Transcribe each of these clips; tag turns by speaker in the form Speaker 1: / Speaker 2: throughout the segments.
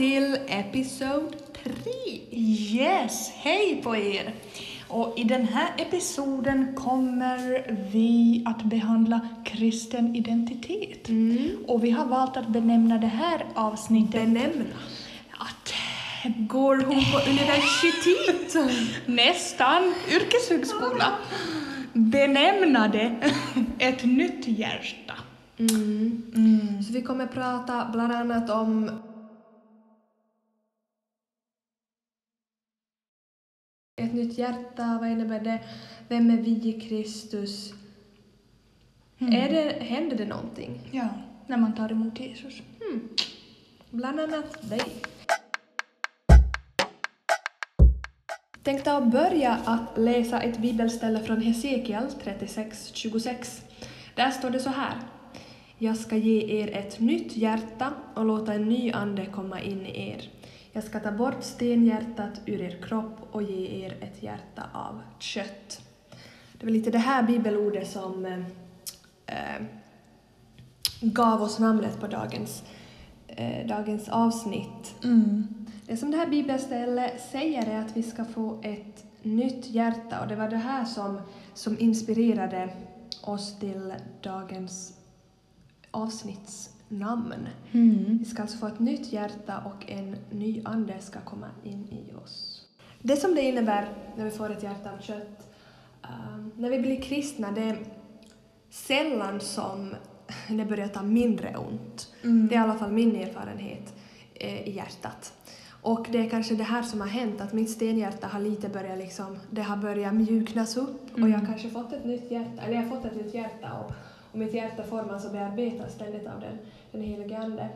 Speaker 1: Till episod 3!
Speaker 2: Yes, hej på er! Och i den här episoden kommer vi att behandla kristen identitet. Och vi har valt att benämna det här avsnittet
Speaker 1: Benämna.
Speaker 2: att
Speaker 1: Går hon på universitet?
Speaker 2: nästan yrkeshögskola benämna det ett nytt hjärta.
Speaker 1: Mm.
Speaker 2: Mm.
Speaker 1: Så vi kommer prata bland annat om nytt hjärta, vad innebär det? Vem är vi i Kristus?
Speaker 2: Mm.
Speaker 1: Är det, händer det någonting?
Speaker 2: Ja, när man tar emot Jesus.
Speaker 1: Hmm. Bland annat dig. Tänkte att börja att läsa ett bibelställe från Hesekiel 36.26. Där står det så här. Jag ska ge er ett nytt hjärta och låta en ny ande komma in i er. Jag ska ta bort stenhjärtat ur er kropp och ge er ett hjärta av kött. Det var lite det här bibelordet som eh, eh, gav oss namnet på dagens, eh, dagens avsnitt.
Speaker 2: Mm.
Speaker 1: Det som det här bibelstället säger är att vi ska få ett nytt hjärta och det var det här som, som inspirerade oss till dagens avsnittsnamn.
Speaker 2: Mm.
Speaker 1: Vi ska alltså få ett nytt hjärta och en ny ande ska komma in i oss. Det som det innebär när vi får ett hjärta av kött, ehm, när vi blir kristna, det är sällan som det börjar ta mindre ont.
Speaker 2: Mm.
Speaker 1: Det är i alla fall min erfarenhet eh, i hjärtat. Och det är kanske det här som har hänt, att mitt stenhjärta har lite börjat liksom, det har börjat mjuknas upp och jag har
Speaker 2: Mm.
Speaker 1: kanske fått ett nytt hjärta, eller jag har fått ett nytt hjärta och, och mitt hjärta formas och bearbetas ständigt av den, den helige Ande.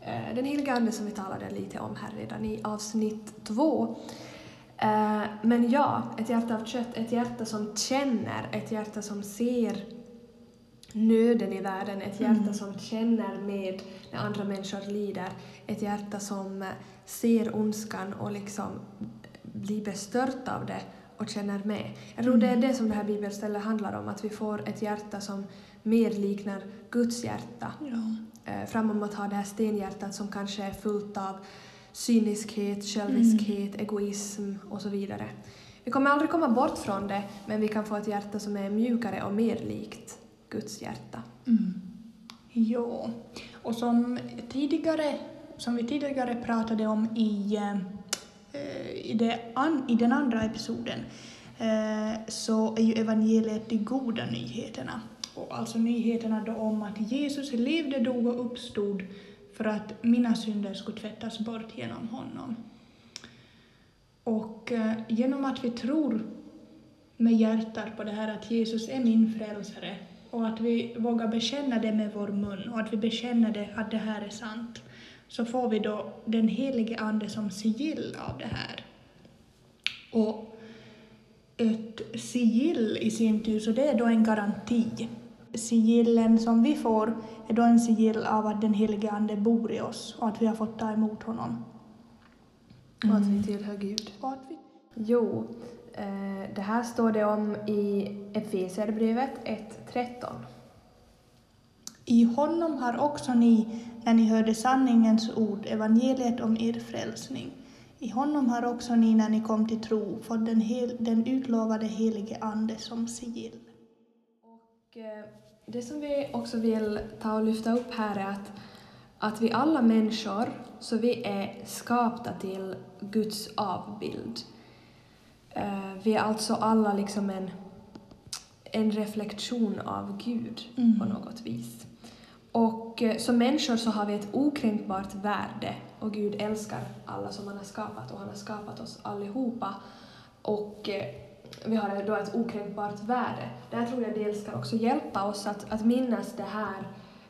Speaker 1: Eh, Den helige Ande som vi talade lite om här redan i avsnitt två. Eh, Men ja, ett hjärta av kött, ett hjärta som känner, ett hjärta som ser nöden i världen, ett hjärta
Speaker 2: Mm.
Speaker 1: som känner med när andra människor lider, ett hjärta som eh, ser ondskan och liksom blir bestört av det och känner med. Jag tror det är det som det här bibelstället handlar om, att vi får ett hjärta som mer liknar Guds hjärta
Speaker 2: Ja.
Speaker 1: eh, framom att ha det här stenhjärtat som kanske är fullt av cyniskhet, själviskhet, egoism och så vidare. Vi kommer aldrig komma bort från det, men vi kan få ett hjärta som är mjukare och mer likt Guds hjärta.
Speaker 2: Mm. Ja, och som, tidigare, som vi tidigare pratade om i, eh, i, det an, i den andra episoden eh, så är ju evangeliet de goda nyheterna. Och alltså nyheterna då om att Jesus levde, dog och uppstod för att mina synder skulle tvättas bort genom honom. Och eh, genom att vi tror med hjärtat på det här att Jesus är min frälsare och att vi vågar bekänna det med vår mun och att vi bekänner det att det här är sant så får vi då den helige Ande som sigill av det här. Och ett sigill i sin tur, så det är då en garanti. Sigillen som vi får är då en sigill av att den helige Ande bor i oss och att vi har fått ta emot honom.
Speaker 1: Och att vi
Speaker 2: Mm.
Speaker 1: tillhör Gud.
Speaker 2: Och vi
Speaker 1: Jo, eh, det här står det om i Efesierbrevet 1.13.
Speaker 2: I honom har också ni, när ni hörde sanningens ord, evangeliet om er frälsning. I honom har också ni, när ni kom till tro, fått den, hel, den utlovade helige Ande som sigill.
Speaker 1: Och eh, det som vi också vill ta och lyfta upp här är att, att vi alla människor, så vi är skapta till Guds avbild. Eh, Vi är alltså alla liksom en, en reflektion av Gud
Speaker 2: Mm.
Speaker 1: på något vis. Och eh, som människor så har vi ett okränkbart värde och Gud älskar alla som han har skapat och han har skapat oss allihopa. Och eh, vi har då ett okränkbart värde. Det här tror jag dels kan också hjälpa oss att, att minnas det här.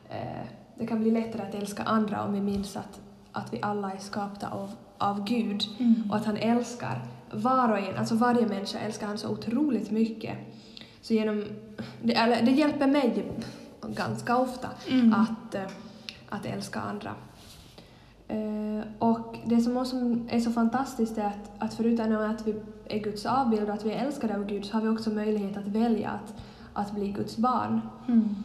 Speaker 1: Eh, det kan bli lättare att älska andra om vi minns att, att vi alla är skapta av, av Gud
Speaker 2: Mm.
Speaker 1: och att han älskar var och en, alltså varje människa älskar han så otroligt mycket. Så genom, det, eller, det hjälper mig ganska ofta
Speaker 2: Mm.
Speaker 1: att, eh, att älska andra. Eh, och det som också är så fantastiskt är att, att förutom att vi är Guds avbild och att vi är älskade av Gud så har vi också möjlighet att välja att, att bli Guds barn.
Speaker 2: Mm.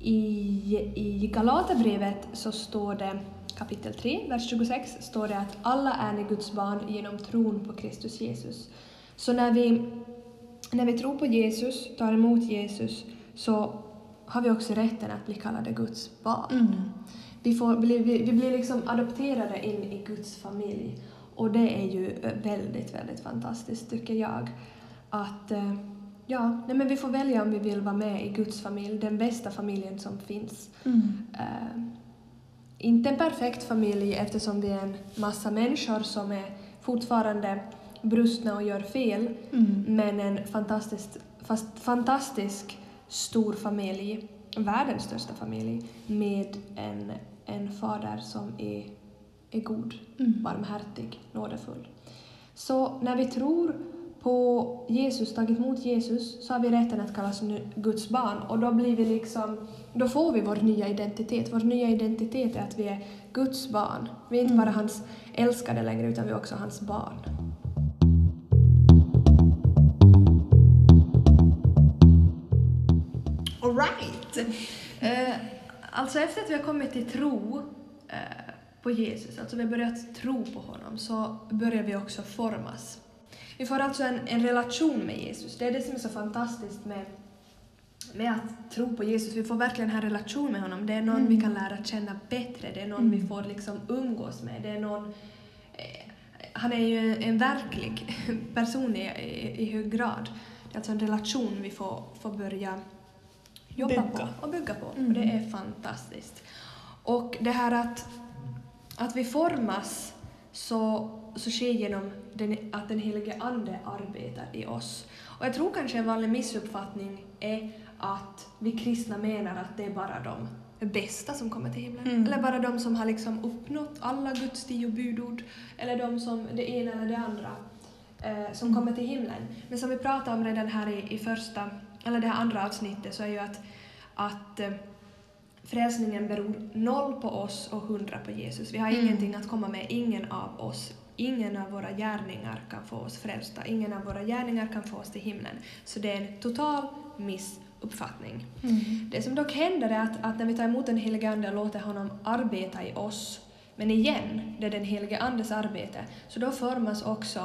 Speaker 1: I, i Galaterbrevet så står det kapitel 3, vers 26 står det att alla är ni Guds barn genom tron på Kristus Jesus. Så när vi, när vi tror på Jesus, tar emot Jesus, så har vi också rätten att bli kallade Guds barn.
Speaker 2: Mm.
Speaker 1: Vi, får, vi, vi, blir liksom adopterade in i Guds familj. Och det är ju eh, väldigt, väldigt fantastiskt tycker jag. Att eh, ja, nej men vi får välja om vi vill vara med i Guds familj, den bästa familjen som finns.
Speaker 2: Mm.
Speaker 1: Eh, inte en perfekt familj eftersom vi är en massa människor som är fortfarande brustna och gör fel,
Speaker 2: Mm.
Speaker 1: men en fantastiskt, fast, fantastisk stor familj, världens största familj, med en, en fader som är, är god,
Speaker 2: Mm.
Speaker 1: barmhärtig, nådefull. Så när vi tror på Jesus, tagit emot Jesus, så har vi rätten att kallas Guds barn och då blir vi liksom, då får vi vår nya identitet. Vår nya identitet är att vi är Guds barn. Vi är inte
Speaker 2: Mm.
Speaker 1: bara hans älskade längre utan vi är också hans barn. All right. Eh, alltså efter att vi har kommit till tro eh, på Jesus, alltså vi har börjat tro på honom, så börjar vi också formas. Vi får alltså en, en relation med Jesus. Det är det som är så fantastiskt med, med att tro på Jesus. Vi får verkligen en relation med honom. Det är någon
Speaker 2: Mm.
Speaker 1: vi kan lära känna bättre. Det är någon vi
Speaker 2: Mm.
Speaker 1: får liksom umgås med. Det är någon, eh, han är ju en, en verklig person i, i, i hög grad. Det är alltså en relation vi får, får börja jobba
Speaker 2: Bygga.
Speaker 1: på och bygga på.
Speaker 2: Mm.
Speaker 1: Och det är fantastiskt. Och det här att, att vi formas så, så sker genom den, att den helige Ande arbetar i oss. Och jag tror kanske en vanlig missuppfattning är att vi kristna menar att det är bara de bästa som kommer till himlen.
Speaker 2: Mm.
Speaker 1: Eller bara de som har liksom uppnått alla Guds tio budord. Eller de som, det ena eller det andra, eh, som
Speaker 2: Mm.
Speaker 1: kommer till himlen. Men som vi pratade om redan här i, i första, eller det här andra avsnittet, så är ju att, att eh, frälsningen beror noll på oss och hundra på Jesus. Vi har
Speaker 2: Mm.
Speaker 1: ingenting att komma med, ingen av oss. Ingen av våra gärningar kan få oss frälsta, ingen av våra gärningar kan få oss till himlen. Så det är en total missuppfattning.
Speaker 2: Mm.
Speaker 1: Det som dock händer är att, att när vi tar emot den helige Ande och låter honom arbeta i oss, men igen, det är den helige Andes arbete, så då formas också,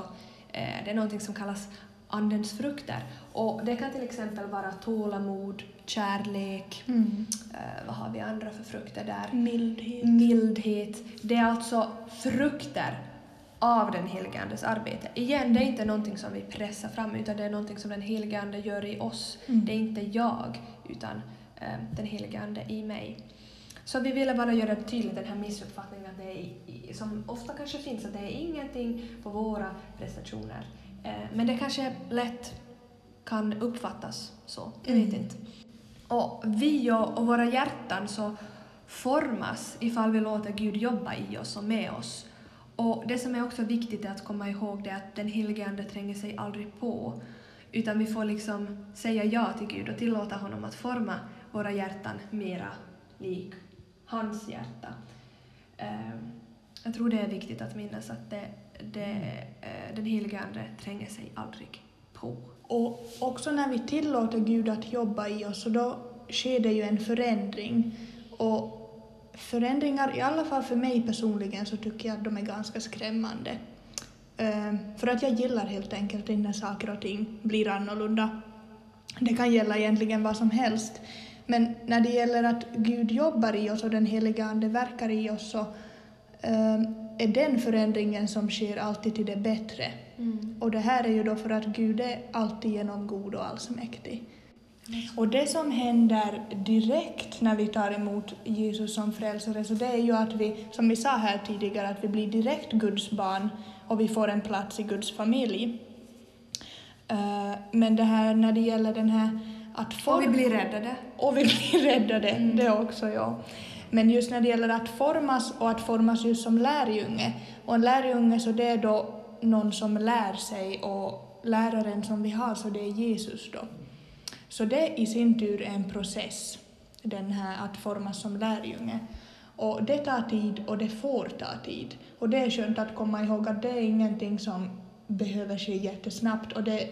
Speaker 1: eh, det är någonting som kallas Andens frukter. Och det kan till exempel vara tålamod, kärlek,
Speaker 2: Mm.
Speaker 1: eh, vad har vi andra för frukter där?
Speaker 2: Mildhet.
Speaker 1: Mildhet. Det är alltså frukter av den helige Andes arbete. Igen, det är inte någonting som vi pressar fram utan det är någonting som den helige Ande gör i oss.
Speaker 2: Mm.
Speaker 1: Det är inte jag utan eh, den helige Ande i mig. Så vi ville bara göra tydligt den här missuppfattningen att det är, som ofta kanske finns, att det är ingenting på våra prestationer. Eh, men det kanske lätt kan uppfattas så, jag vet
Speaker 2: Mm.
Speaker 1: inte. Och vi och, och våra hjärtan så formas ifall vi låter Gud jobba i oss och med oss. Och det som är också viktigt är att komma ihåg det att den helige Ande tränger sig aldrig på, utan vi får liksom säga ja till Gud och tillåta honom att forma våra hjärtan mera lik hans hjärta. Eh, Jag tror det är viktigt att minnas att det, det, eh, den helige Ande tränger sig aldrig på.
Speaker 2: Och också när vi tillåter Gud att jobba i oss, så då sker det ju en förändring. Och förändringar, i alla fall för mig personligen, så tycker jag att de är ganska skrämmande. Eh, för att jag gillar helt enkelt inte när saker och ting blir annorlunda. Det kan gälla egentligen vad som helst. Men när det gäller att Gud jobbar i oss och den heliga Ande verkar i oss så är den förändringen som sker alltid till det bättre. Och det här är ju då för att Gud är alltid genom god och allsmäktig. Och det som händer direkt när vi tar emot Jesus som frälsare, så det är ju att vi, som vi sa här tidigare, att vi blir direkt Guds barn och vi får en plats i Guds familj. Eh, Men det här när det gäller den här att
Speaker 1: Och
Speaker 2: form-
Speaker 1: vi blir räddade.
Speaker 2: och vi blir räddade,
Speaker 1: Mm.
Speaker 2: det också, ja. Men just när det gäller att formas och att formas just som lärjunge, och en lärjunge så det är då någon som lär sig och läraren som vi har så det är Jesus då. Så det i sin tur är en process, den här att formas som lärjunge. Och det tar tid och det får ta tid. Och det är skönt att komma ihåg att det är ingenting som behöver ske jättesnabbt och det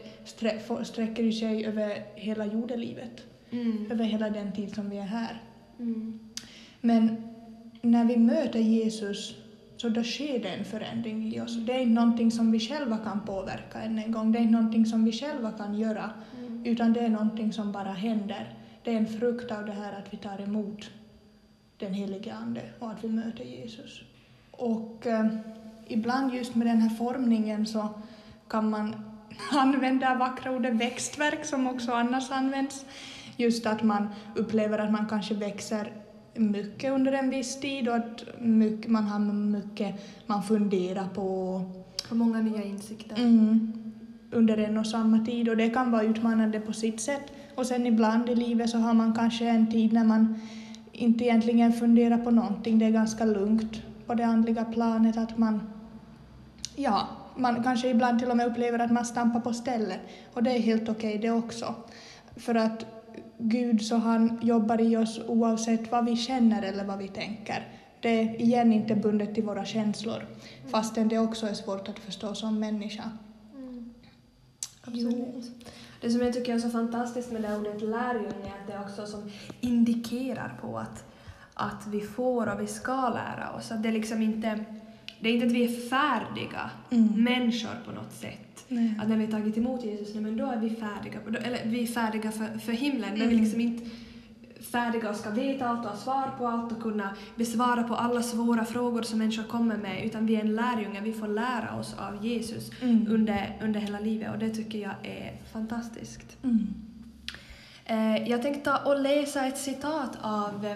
Speaker 2: sträcker sig över hela jordelivet
Speaker 1: Mm.
Speaker 2: över hela den tid som vi är här.
Speaker 1: Mm.
Speaker 2: Men när vi möter Jesus så då sker det en förändring i oss. Det är inte någonting som vi själva kan påverka än en gång, det är inte någonting som vi själva kan göra,
Speaker 1: Mm.
Speaker 2: utan det är någonting som bara händer. Det är en frukt av det här att vi tar emot den helige Ande och att vi möter Jesus. Och eh, ibland just med den här formningen så kan man använda vackra ordet växtverk som också annars används. Just att man upplever att man kanske växer mycket under en viss tid och att mycket, man har mycket man funderar på
Speaker 1: Har många nya insikter.
Speaker 2: mm, under en och samma tid och det kan vara utmanande på sitt sätt. Och sen ibland i livet så har man kanske en tid när man inte egentligen funderar på någonting, det är ganska lugnt på det andliga planet att man, ja, man kanske ibland till och med upplever att man stampar på stället och det är helt okej det också. För att Gud så han jobbar i oss oavsett vad vi känner eller vad vi tänker. Det är igen inte bundet till våra känslor, fastän det också är svårt att förstå som människa.
Speaker 1: Mm. Absolut. Det som jag tycker är så fantastiskt med det ordet lärjunge är att det också som indikerar på att, att vi får och vi ska lära oss. Att det, liksom inte, det är inte att vi är färdiga
Speaker 2: Mm.
Speaker 1: människor på något sätt.
Speaker 2: Nej.
Speaker 1: Att när vi har tagit emot Jesus, nej, men då är vi färdiga. Då- Eller vi är färdiga för, för himlen, men vi är
Speaker 2: Mm.
Speaker 1: liksom inte färdiga och ska veta allt och ha svar på allt och kunna besvara på alla svåra frågor som människor kommer med, utan vi är en lärjunge, vi får lära oss av Jesus
Speaker 2: Mm.
Speaker 1: under, under hela livet och det tycker jag är fantastiskt.
Speaker 2: Mm.
Speaker 1: Eh, jag tänkte ta och läsa ett citat av eh,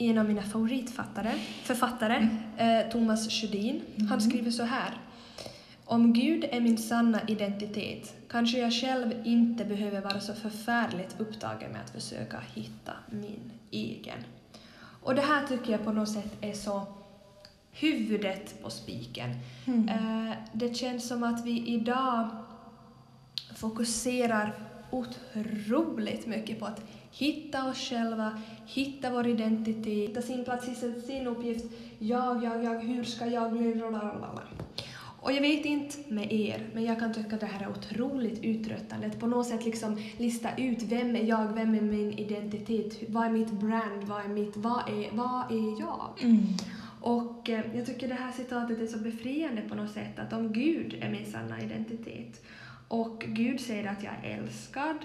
Speaker 1: en av mina favoritfattare, författare, eh, Thomas Sjödin. Han skriver så här. Om Gud är min sanna identitet kanske jag själv inte behöver vara så förfärligt upptagen med att försöka hitta min egen. Och det här tycker jag på något sätt är så huvudet på spiken.
Speaker 2: Mm.
Speaker 1: Eh, det känns som att vi idag fokuserar otroligt mycket på att hitta oss själva, hitta vår identitet, hitta sin plats, sin uppgift. Jag, jag, jag, hur ska jag bli? Blablabla. Och jag vet inte med er, men jag kan tycka att det här är otroligt uttröttande. Att på något sätt liksom lista ut vem är jag, vem är min identitet, vad är mitt brand, vad är mitt, vad är, vad är jag?
Speaker 2: Mm.
Speaker 1: Och eh, jag tycker det här citatet är så befriande på något sätt, att om Gud är min sanna identitet och Gud säger att jag är älskad,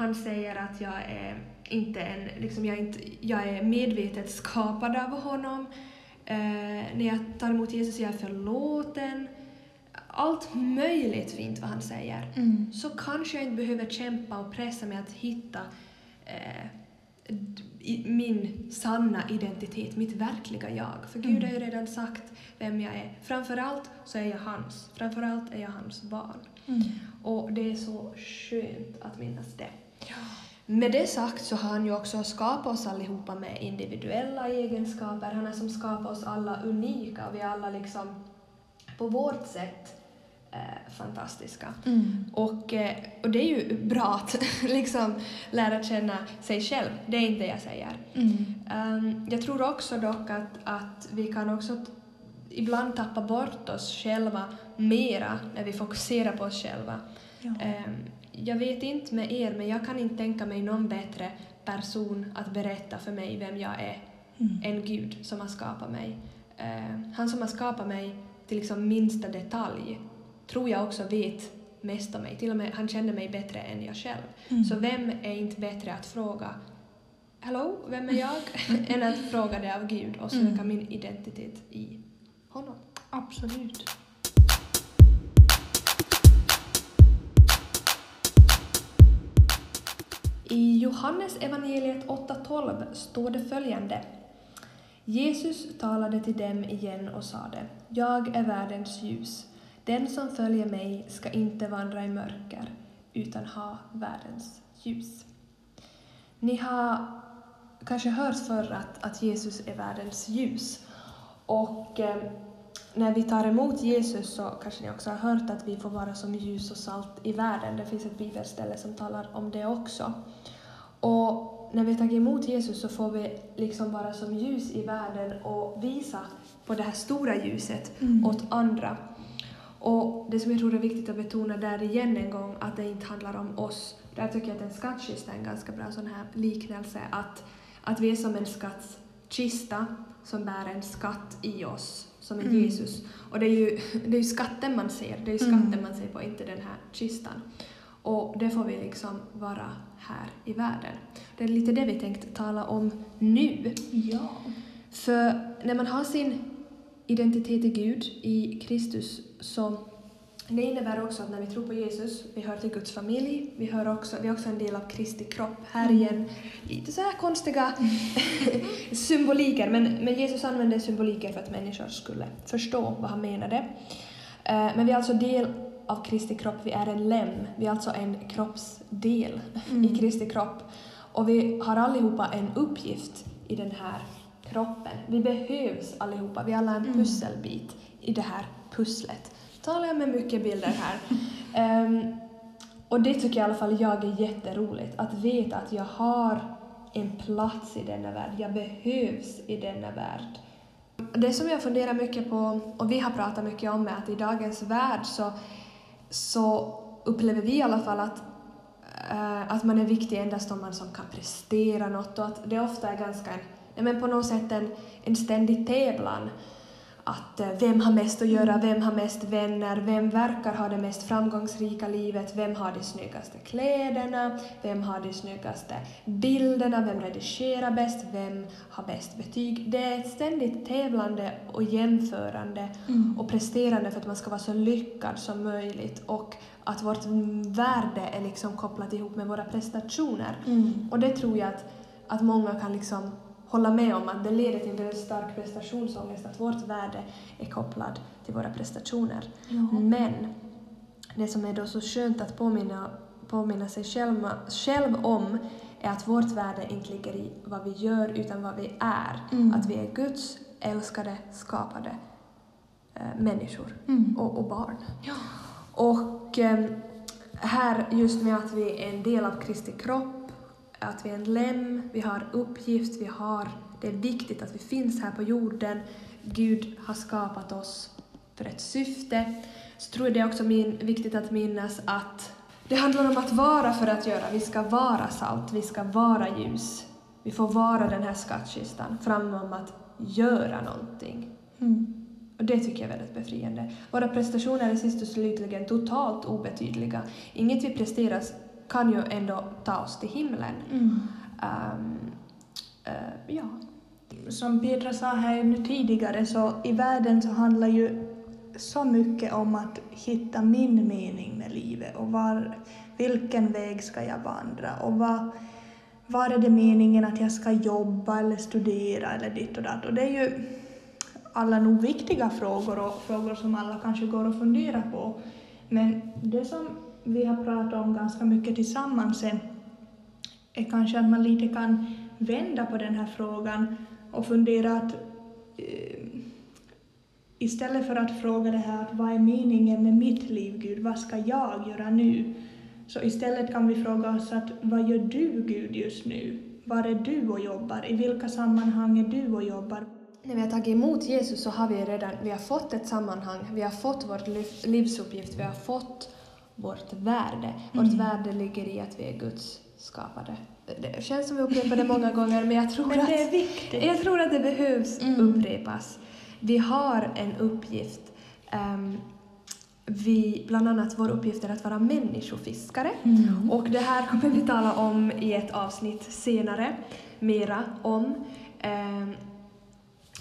Speaker 1: han säger att jag är inte en, liksom jag är, inte, jag är medvetet skapad av honom, eh, när jag tar emot Jesus jag är förlåten, allt möjligt fint vad han säger
Speaker 2: Mm.
Speaker 1: så kanske jag inte behöver kämpa och pressa mig att hitta eh, min sanna identitet, mitt verkliga jag. För Gud har ju redan sagt vem jag är. Framförallt så är jag hans. Framförallt är jag hans barn.
Speaker 2: Mm.
Speaker 1: Och det är så skönt att minnas det. Med det sagt så har han ju också skapat oss allihopa med individuella egenskaper. Han har som skapat oss alla unika och vi är alla liksom på vårt sätt eh, fantastiska.
Speaker 2: Mm.
Speaker 1: Och, eh, och det är ju bra att liksom lära känna sig själv, det är inte det jag säger.
Speaker 2: Mm.
Speaker 1: Ehm, jag tror också dock att, att vi kan också ibland tappa bort oss själva mera när vi fokuserar på oss själva.
Speaker 2: Ja.
Speaker 1: Ehm, jag vet inte med er, men jag kan inte tänka mig någon bättre person att berätta för mig vem jag är
Speaker 2: Mm.
Speaker 1: än Gud som har skapat mig. Eh, han som har skapat mig till liksom minsta detalj tror jag också vet mest om mig. Till och med han känner mig bättre än jag själv.
Speaker 2: Mm.
Speaker 1: Så vem är inte bättre att fråga Hello, vem är jag? än att fråga det av Gud och söka
Speaker 2: Mm.
Speaker 1: min identitet i honom.
Speaker 2: Absolut.
Speaker 1: I Johannes evangeliet 8.12 står det följande. Jesus talade till dem igen och sade, Jag är världens ljus. Den som följer mig ska inte vandra i mörker, utan ha världens ljus. Ni har kanske hört förr att, att Jesus är världens ljus. Och eh, när vi tar emot Jesus så kanske ni också har hört att vi får vara som ljus och salt i världen. Det finns ett bibelställe som talar om det också. Och när vi tar emot Jesus så får vi liksom vara som ljus i världen och visa på det här stora ljuset
Speaker 2: Mm.
Speaker 1: åt andra. Och det som jag tror är viktigt att betona där igen en gång, att det inte handlar om oss. Där tycker jag att en skattkista är en ganska bra sån här liknelse, att, att vi är som en skattkista som bär en skatt i oss, som är
Speaker 2: Mm.
Speaker 1: Jesus. Och det är, ju, det är skatten man ser, det är ju skatten
Speaker 2: Mm.
Speaker 1: man ser på, inte den här kistan. Och det får vi liksom vara här i världen. Det är lite det vi tänkt tala om nu.
Speaker 2: Ja.
Speaker 1: För när man har sin identitet i Gud, i Kristus, så det innebär också att när vi tror på Jesus, vi hör till Guds familj, vi, hör också, vi är också en del av Kristi kropp. Här igen, lite så här konstiga symboliker, men, men Jesus använde symboliker för att människor skulle förstå vad han menade. Eh, Men vi är alltså del av Kristi kropp, vi är en lem, vi är alltså en kroppsdel
Speaker 2: Mm.
Speaker 1: i Kristi kropp. Och vi har allihopa en uppgift i den här kroppen. Vi behövs allihopa, vi är alla en
Speaker 2: Mm.
Speaker 1: pusselbit i det här pusslet. Talar jag med mycket bilder här. um, och det tycker i alla fall jag är jätteroligt, att veta att jag har en plats i denna värld, jag behövs i denna värld. Det som jag funderar mycket på, och vi har pratat mycket om, är att i dagens värld så, så upplever vi i alla fall att, eh, att man är viktig endast om man som kan prestera något och att det ofta är ganska en, nej men på något sätt en, en ständig tävlan. Att eh, vem har mest att göra, vem har mest vänner, vem verkar ha det mest framgångsrika livet, vem har de snyggaste kläderna, vem har de snyggaste bilderna, vem redigerar bäst, vem har bäst betyg. Det är ett ständigt tävlande och jämförande
Speaker 2: Mm.
Speaker 1: och presterande för att man ska vara så lyckad som möjligt och att vårt värde är liksom kopplat ihop med våra prestationer.
Speaker 2: Mm.
Speaker 1: Och det tror jag att, att många kan liksom hålla med om att det leder till en stark prestationsångest, att vårt värde är kopplat till våra prestationer.
Speaker 2: Ja.
Speaker 1: Men det som är då så skönt att påminna, påminna sig själv, själv om är att vårt värde inte ligger i vad vi gör utan vad vi är.
Speaker 2: Mm.
Speaker 1: Att vi är Guds älskade, skapade eh, människor
Speaker 2: Mm.
Speaker 1: och, och barn.
Speaker 2: Ja.
Speaker 1: Och eh, här just med att vi är en del av Kristi kropp, att vi är en lem, vi har uppgift, vi har, det är viktigt att vi finns här på jorden. Gud har skapat oss för ett syfte. Så tror jag det är också min, viktigt att minnas att det handlar om att vara för att göra. Vi ska vara salt, vi ska vara ljus. Vi får vara den här skattkistan framom att göra någonting.
Speaker 2: Mm.
Speaker 1: Och det tycker jag är väldigt befriande. Våra prestationer är sist och slutligen totalt obetydliga. Inget vi presterar kan ju ändå ta oss till himlen.
Speaker 2: Mm.
Speaker 1: Ehm, eh, ja.
Speaker 2: Som Petra sa här nu tidigare så i världen så handlar ju så mycket om att hitta min mening med livet och var, vilken väg ska jag vandra och vad, var är det meningen att jag ska jobba eller studera eller ditt och datt. Och det är ju alla nog viktiga frågor och frågor som alla kanske går och funderar på. Men det som vi har pratat om ganska mycket tillsammans är, är kanske att man lite kan vända på den här frågan och fundera att eh, istället för att fråga det här att vad är meningen med mitt liv Gud, vad ska jag göra nu? Så istället kan vi fråga oss att vad gör du Gud just nu? Var är du och jobbar? I vilka sammanhang är du och jobbar?
Speaker 1: När vi har tagit emot Jesus så har vi redan vi har fått ett sammanhang, vi har fått vår livsuppgift, vi har fått vårt värde. Vårt
Speaker 2: Mm.
Speaker 1: värde ligger i att vi är Guds skapade. Det känns som vi upprepar det många gånger, men jag tror
Speaker 2: Men
Speaker 1: att
Speaker 2: det är viktigt.
Speaker 1: Jag tror att det behövs
Speaker 2: Mm.
Speaker 1: upprepas. Vi har en uppgift. Ehm, vi, bland annat vår uppgift är att vara människofiskare.
Speaker 2: Mm.
Speaker 1: Och det här kommer vi tala om i ett avsnitt senare, mera om. Ehm,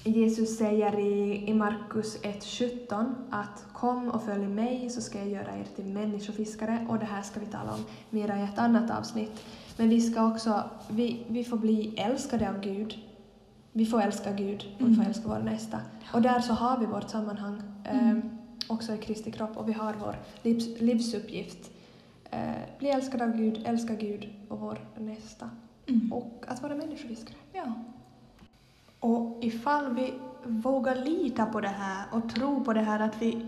Speaker 1: Jesus säger i, i Markus 1.17 att kom och följ mig så ska jag göra er till människofiskare och det här ska vi tala om mera i ett annat avsnitt. Men vi ska också, vi, vi får bli älskade av Gud. Vi får älska Gud och vi får
Speaker 2: Mm.
Speaker 1: älska vår nästa. Och där så har vi vårt sammanhang
Speaker 2: Mm.
Speaker 1: eh, också i Kristi kropp och vi har vår livs, livsuppgift. Eh, bli älskad av Gud, älska Gud och vår nästa.
Speaker 2: Mm.
Speaker 1: Och att vara människofiskare.
Speaker 2: Ja. Och ifall vi vågar lita på det här och tro på det här att vi,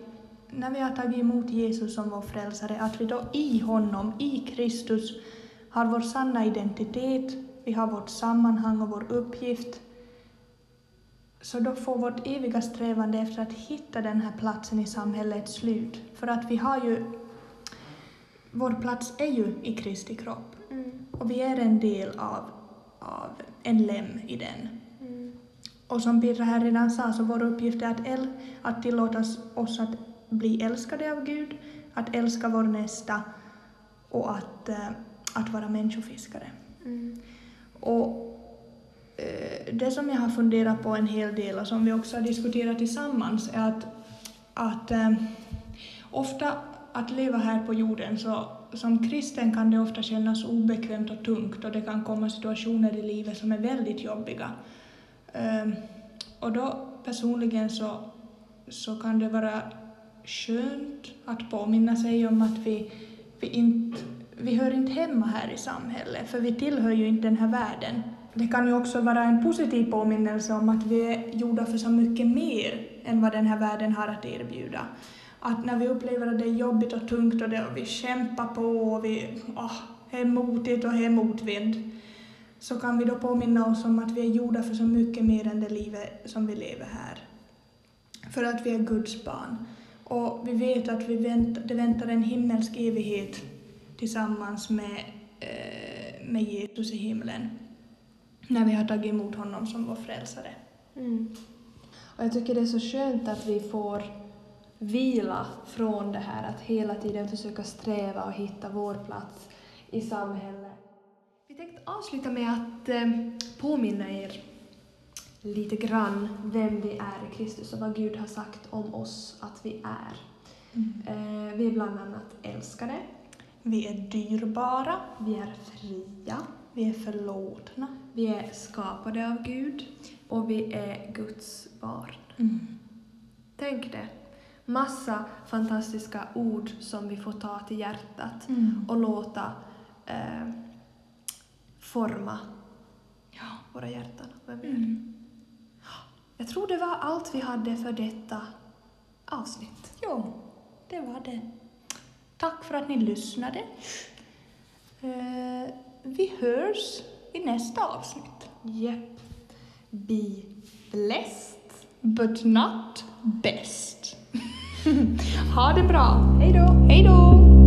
Speaker 2: när vi har tagit emot Jesus som vår frälsare, att vi då i honom, i Kristus, har vår sanna identitet, vi har vårt sammanhang och vår uppgift, så då får vårt eviga strävande efter att hitta den här platsen i samhället slut. För att vi har ju, vår plats är ju i Kristi kropp. Och vi är en del av, av en lem i den. Och som Petra här redan sa så vår uppgift är att, äl, att tillåta oss att bli älskade av Gud, att älska vår nästa och att, eh, att vara människofiskare.
Speaker 1: Mm.
Speaker 2: Och eh, det som jag har funderat på en hel del och som vi också har diskuterat tillsammans är att, att eh, ofta att leva här på jorden så som kristen kan det ofta kännas obekvämt och tungt och det kan komma situationer i livet som är väldigt jobbiga. Ehm, och då personligen så, så kan det vara skönt att påminna sig om att vi, vi, inte, vi hör inte hemma här i samhället, för vi tillhör ju inte den här världen. Det kan ju också vara en positiv påminnelse om att vi är gjorda för så mycket mer än vad den här världen har att erbjuda. Att när vi upplever att det är jobbigt och tungt och, det, och vi kämpar på och vi oh, är motigt och är motvind, så kan vi då påminna oss om att vi är gjorda för så mycket mer än det livet som vi lever här. För att vi är Guds barn. Och vi vet att vi vänt, det väntar en himmelsk evighet tillsammans med, eh, med Jesus i himlen. När vi har tagit emot honom som vår frälsare.
Speaker 1: Mm. Och jag tycker det är så skönt att vi får vila från det här att hela tiden försöka sträva och hitta vår plats i samhället. Tänkte avsluta med att eh, påminna er lite grann vem vi är i Kristus och vad Gud har sagt om oss att vi är.
Speaker 2: Mm.
Speaker 1: Eh, vi är bland annat älskade.
Speaker 2: Vi är dyrbara.
Speaker 1: Vi är fria.
Speaker 2: Vi är förlåtna.
Speaker 1: Vi är skapade av Gud och vi är Guds barn.
Speaker 2: Mm.
Speaker 1: Tänk det. Massa fantastiska ord som vi får ta till hjärtat
Speaker 2: Mm.
Speaker 1: och låta eh, forma
Speaker 2: Ja.
Speaker 1: våra hjärtan.
Speaker 2: Mm.
Speaker 1: Jag tror det var allt vi hade för detta avsnitt.
Speaker 2: Jo, det var det. Tack för att ni lyssnade. Eh, vi hörs i nästa avsnitt.
Speaker 1: Yep. Be blessed.
Speaker 2: But not best. ha det bra.
Speaker 1: Hej då!
Speaker 2: Hej då!